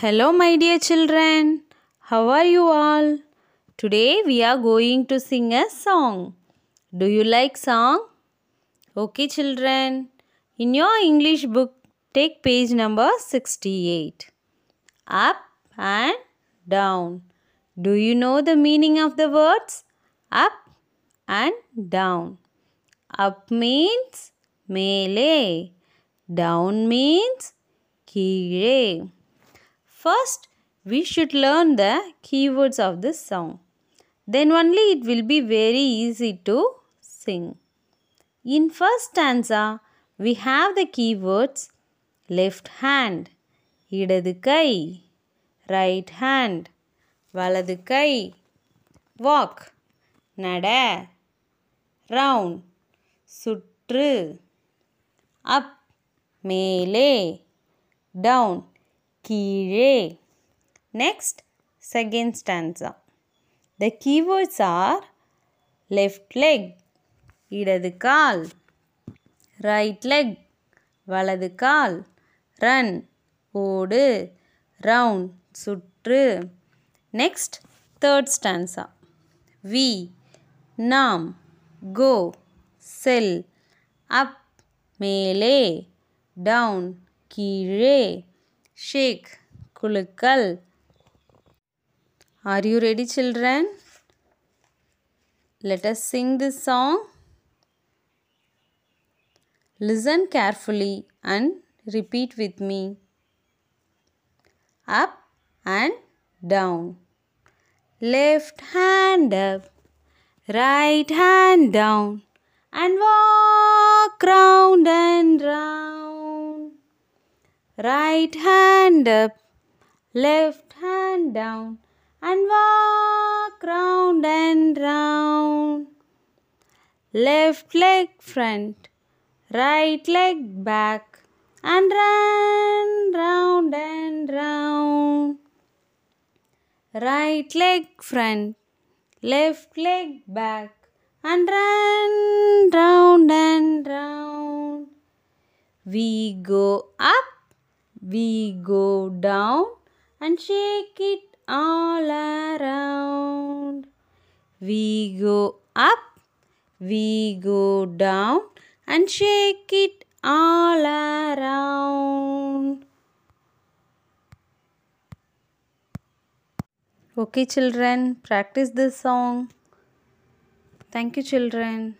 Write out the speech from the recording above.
Hello, my dear children. How are you all? Today we are going to sing a song. Do you like song? Okay, children. In your English book, take page number 68. Up and down. Do you know the meaning of the words? Up and down. Up means mele. Down means kire. First, we should learn the keywords of this song. Then only it will be very easy to sing. In first stanza, we have the keywords left hand, இடது கை, right hand, வலது கை, walk, நட, round, சுற்று, up, மேலே, down, கீழே. Next second stanza the keywords are left leg இடது கால் right leg வலது கால் ரன் ஓடு ரவுண்ட் சுற்று. நெக்ஸ்ட் தேர்ட் ஸ்டான்ஸா வி நாம் கோ செல் அப் மேலே டவுன் கீழே. shake, kulukkal. Are you ready children? Let us sing this song. Listen carefully and repeat with me. Up and down. Left hand up, right hand down and walk round and round. Right hand up, left hand down, and walk round and round. Left leg front, right leg back, and run round and round. Right leg front, left leg back, and run round and round. We go up, we go down, and shake it all around. We go up, we go down, and shake it all around. Okay, children, practice this song. Thank you, children.